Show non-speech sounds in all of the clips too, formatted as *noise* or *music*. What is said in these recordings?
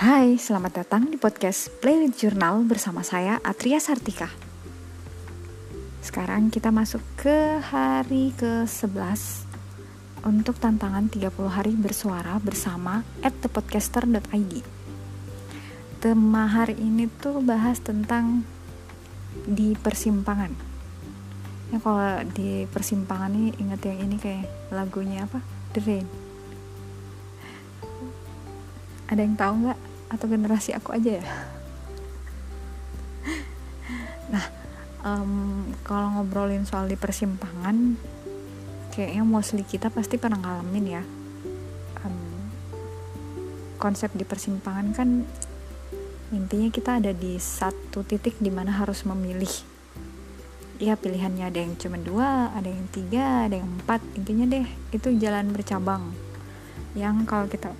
Hai, selamat datang di podcast Play with Journal bersama saya Atria Sartika. Sekarang kita masuk ke hari ke-11 untuk tantangan 30 hari bersuara bersama at thepodcaster.id. Tema hari ini tuh bahas tentang di persimpangan. Ya kalau di persimpangan ini inget yang ini kayak lagunya apa? The Rain ada yang tahu nggak atau generasi aku aja ya? Nah um, kalau ngobrolin soal di persimpangan kayaknya mostly kita pasti pernah ngalamin ya. Um, konsep di persimpangan kan intinya kita ada di satu titik di mana harus memilih. Ya pilihannya ada yang cuma dua ada yang tiga ada yang empat intinya deh itu jalan bercabang. Yang kalau kita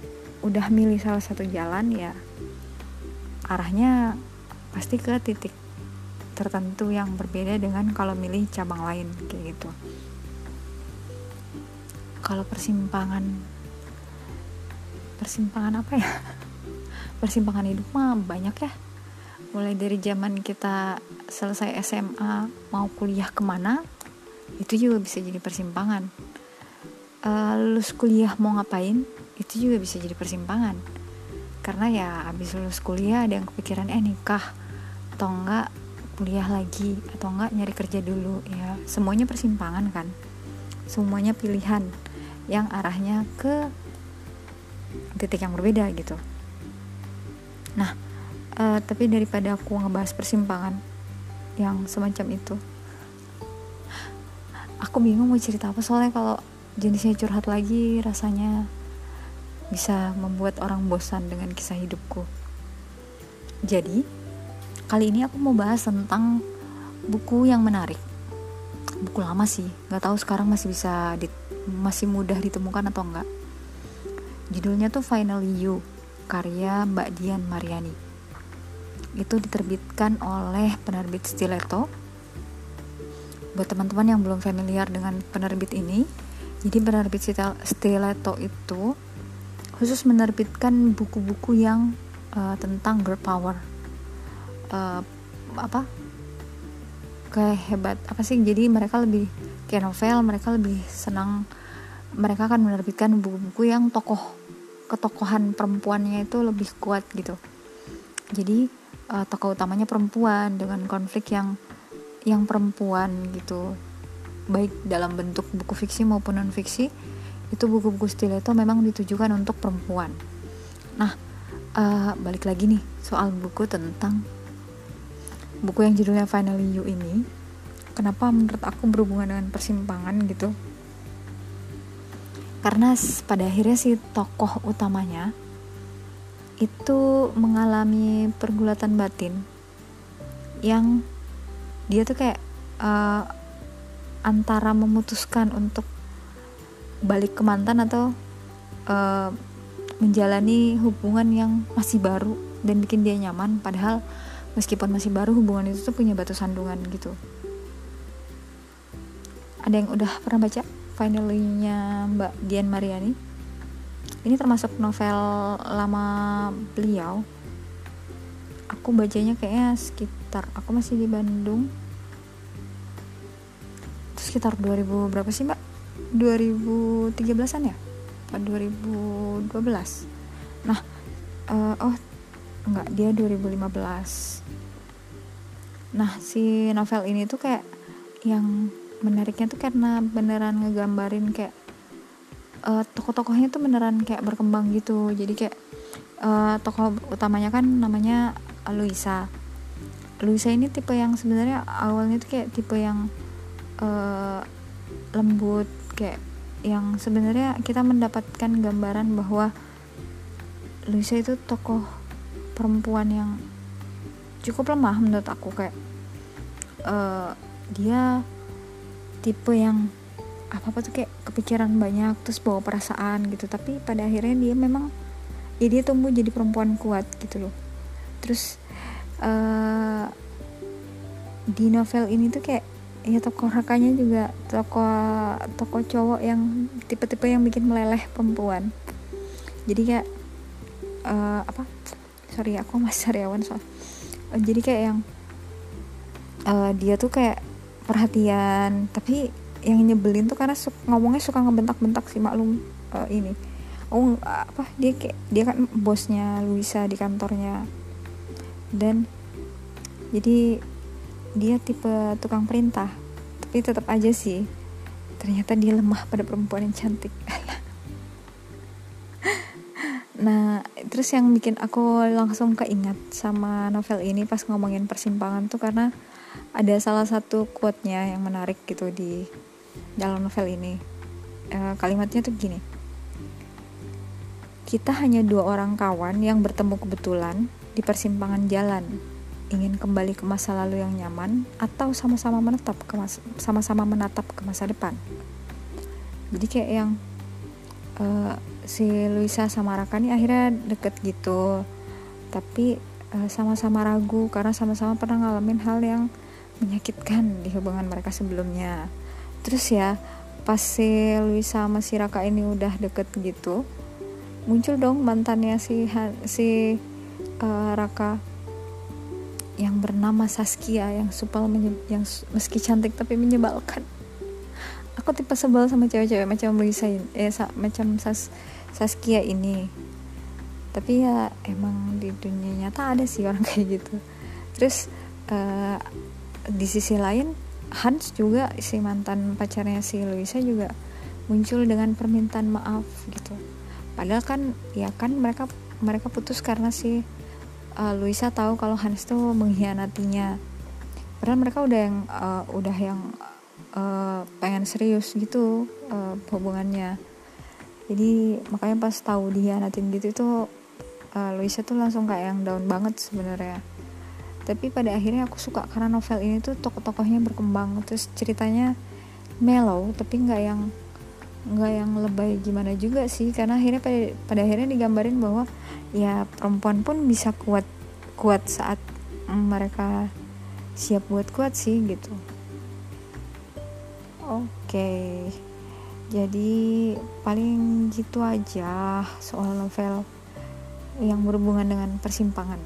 udah milih salah satu jalan ya arahnya pasti ke titik tertentu yang berbeda dengan kalau milih cabang lain kayak gitu. Kalau persimpangan persimpangan apa ya? *laughs* Persimpangan hidup mah banyak ya. Mulai dari zaman kita selesai SMA mau kuliah ke mana itu juga bisa jadi persimpangan. Uh, lulus kuliah mau ngapain itu juga bisa jadi persimpangan. Karena ya habis lulus kuliah ada yang kepikiran eh nikah atau enggak kuliah lagi atau enggak nyari kerja dulu ya. Semuanya persimpangan kan. Semuanya pilihan yang arahnya ke titik yang berbeda gitu. Nah uh, tapi daripada aku ngebahas persimpangan yang semacam itu aku bingung mau cerita apa. Soalnya kalau jenisnya curhat lagi rasanya bisa membuat orang bosan dengan kisah hidupku. Jadi, kali ini aku mau bahas tentang buku yang menarik. Buku lama sih, nggak tahu sekarang masih bisa di, masih mudah ditemukan atau enggak. Judulnya tuh Finally You, karya Mbak Dian Mariani. Itu diterbitkan oleh penerbit Stiletto. Buat teman-teman yang belum familiar dengan penerbit ini, jadi penerbit Stiletto itu khusus menerbitkan buku-buku yang uh, tentang girl power. Uh, apa? Kayak hebat apa sih? Jadi mereka lebih kayak novel mereka lebih senang mereka akan menerbitkan buku-buku yang tokoh ketokohan perempuannya itu lebih kuat gitu. Jadi uh, tokoh utamanya perempuan dengan konflik yang yang perempuan gitu. Baik dalam bentuk buku fiksi maupun non fiksi itu buku-buku stiletto memang ditujukan untuk perempuan. Nah uh, balik lagi nih soal buku tentang buku yang judulnya Finally You ini. Kenapa menurut aku berhubungan dengan persimpangan gitu? Karena pada akhirnya si tokoh utamanya itu mengalami pergulatan batin yang dia tuh kayak uh, antara memutuskan untuk balik ke mantan atau uh, menjalani hubungan yang masih baru dan bikin dia nyaman. Padahal meskipun masih baru hubungan itu tuh punya batu sandungan gitu. Ada yang udah pernah baca finally-nya Mbak Dian Mariani? Ini termasuk novel lama beliau. Aku bacanya kayaknya sekitar aku masih di Bandung. Sekitar 2000 berapa sih mbak 2013an ya? Atau 2012 nah uh, oh enggak dia 2015 nah si novel ini tuh kayak yang menariknya tuh karena beneran ngegambarin kayak uh, tokoh-tokohnya tuh beneran kayak berkembang gitu. Jadi kayak uh, tokoh utamanya kan namanya Luisa Luisa ini tipe yang sebenarnya awalnya tuh kayak tipe yang uh, lembut kayak yang sebenarnya kita mendapatkan gambaran bahwa Luisa itu tokoh perempuan yang cukup lemah menurut aku kayak uh, dia tipe yang apa apa tuh kayak kepikiran banyak terus bawa perasaan gitu. Tapi pada akhirnya dia memang ya dia tumbuh jadi perempuan kuat gitu loh. Terus uh, di novel ini tuh kayak ya tokoh rakanya juga tokoh tokoh cowok yang tipe-tipe yang bikin meleleh perempuan. Jadi kayak uh, apa? Sorry aku masih sariawan soal. Uh, jadi kayak yang uh, dia tuh kayak perhatian tapi yang nyebelin tuh karena su ngomongnya suka ngebentak-bentak sih maklum uh, ini. Oh apa? Dia kayak dia kan bosnya Luisa di kantornya. Dan jadi dia tipe tukang perintah tapi tetap aja sih ternyata dia lemah pada perempuan yang cantik *laughs* Nah, terus yang bikin aku langsung keingat sama novel ini pas ngomongin persimpangan tuh karena ada salah satu quote-nya yang menarik gitu di dalam novel ini. E, kalimatnya tuh gini. Kita hanya dua orang kawan yang bertemu kebetulan di persimpangan jalan. Ingin kembali ke masa lalu yang nyaman atau sama-sama menetap ke sama-sama menatap ke masa depan. Jadi kayak yang uh, si Luisa sama Raka nih akhirnya deket gitu. Tapi eh, sama-sama ragu karena sama-sama pernah ngalamin hal yang menyakitkan di hubungan mereka sebelumnya. Terus ya pas si Luisa sama si Raka ini udah deket gitu muncul dong mantannya si si uh, Raka yang bernama Saskia yang supel yang meski cantik tapi menyebalkan. Aku tipe sebel sama cewek-cewek macam Luisa eh macam Sas Saskia ini. Tapi ya emang di dunia nyata ada sih orang *laughs* kayak gitu. Terus uh, di sisi lain Hans juga si mantan pacarnya si Luisa juga muncul dengan permintaan maaf gitu. Padahal kan ya kan mereka mereka putus karena si uh, Luisa tahu kalau Hans tuh mengkhianatinya. Padahal mereka udah yang uh, udah yang uh, pengen serius gitu uh, hubungannya. Jadi makanya pas tahu dia natin gitu itu uh, Luisa tuh langsung kayak yang down banget sebenarnya. Tapi pada akhirnya aku suka karena novel ini tuh tokoh-tokohnya berkembang. Terus ceritanya mellow tapi nggak yang nggak yang lebay gimana juga sih karena akhirnya pada, pada akhirnya digambarin bahwa ya perempuan pun bisa kuat kuat saat mereka siap buat kuat sih gitu. Oke okay jadi paling gitu aja soal novel yang berhubungan dengan persimpangan.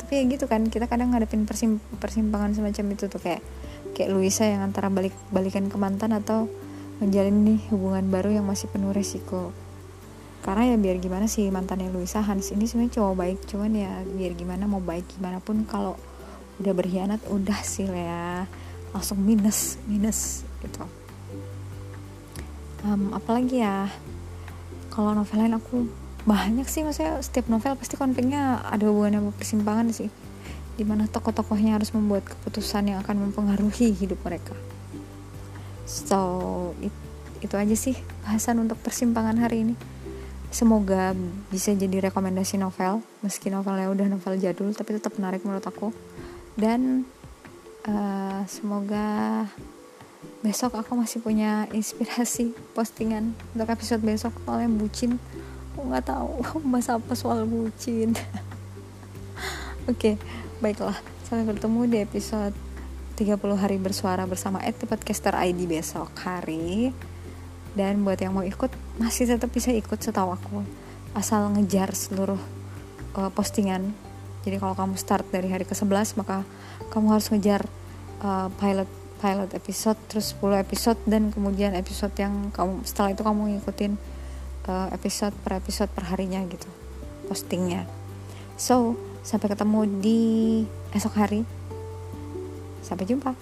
Tapi ya gitu kan kita kadang ngadepin persim persimpangan semacam itu tuh kayak kayak Luisa yang antara balik balikan ke mantan atau menjalin nih hubungan baru yang masih penuh resiko. Karena ya biar gimana sih mantannya Luisa Hans ini sebenarnya cowok baik cuman ya biar gimana mau baik gimana pun kalau udah berkhianat udah sih ya. Langsung minus minus gitu. Um, apalagi ya kalau novel lain aku banyak sih maksudnya setiap novel pasti konfliknya ada hubungannya sama persimpangan sih. Di mana tokoh-tokohnya harus membuat keputusan yang akan mempengaruhi hidup mereka so it, itu aja sih bahasan untuk persimpangan hari ini. Semoga bisa jadi rekomendasi novel meski novelnya udah novel jadul tapi tetap menarik menurut aku. Dan uh, semoga besok aku masih punya inspirasi postingan untuk episode besok. Soalnya bucin. Aku nggak tahu *laughs* bahas apa soal bucin. *laughs* Oke okay, baiklah. Sampai bertemu di episode 30 hari bersuara bersama Ed Podcaster ID besok hari. Dan buat yang mau ikut masih tetap bisa ikut setahu aku. Asal ngejar seluruh uh, postingan. Jadi kalau kamu start dari hari ke-11 maka kamu harus ngejar uh, pilot pilot episode terus 10 episode dan kemudian episode yang kamu setelah itu kamu ngikutin uh, episode per episode per harinya gitu postingnya. So sampai ketemu di esok hari sampai jumpa